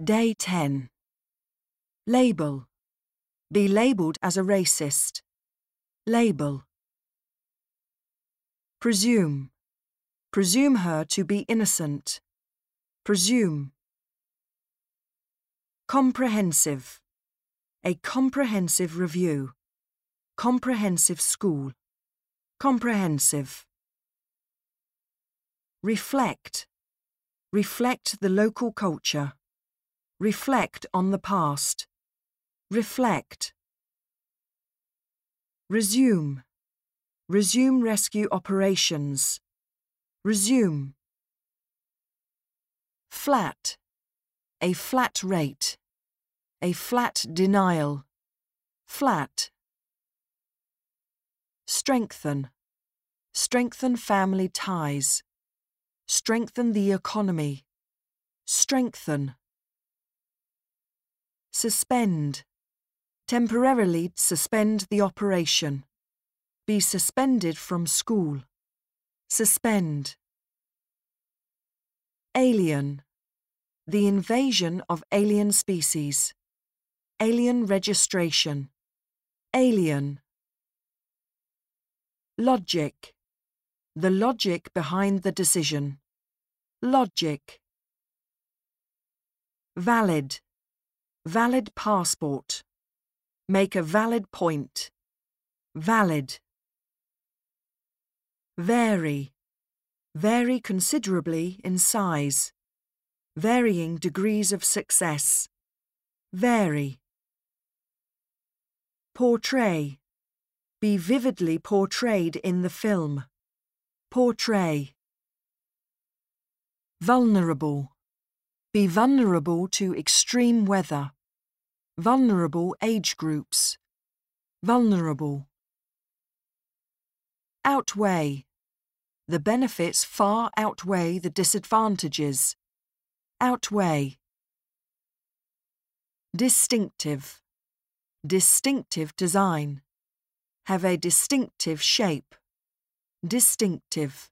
Day 10. Label. Be labelled as a racist. Label. Presume. Presume her to be innocent. Presume. Comprehensive. A comprehensive review. Comprehensive school. Comprehensive. Reflect. Reflect the local culture. Reflect on the past. Reflect. Resume. Resume rescue operations. Resume. Flat. A flat rate. A flat denial. Flat. Strengthen. Strengthen family ties. Strengthen the economy. Strengthen. Suspend. Temporarily suspend the operation. Be suspended from school. Suspend. Alien. The invasion of alien species. Alien registration. Alien. Logic. The logic behind the decision. Logic. Valid. Valid passport. Make a valid point. Valid. Vary. Vary considerably in size. Varying degrees of success. Vary. Portray. Be vividly portrayed in the film. Portray. Vulnerable. Be vulnerable to extreme weather. Vulnerable age groups. Vulnerable. Outweigh. The benefits far outweigh the disadvantages. Outweigh. Distinctive. Distinctive design. Have a distinctive shape. Distinctive.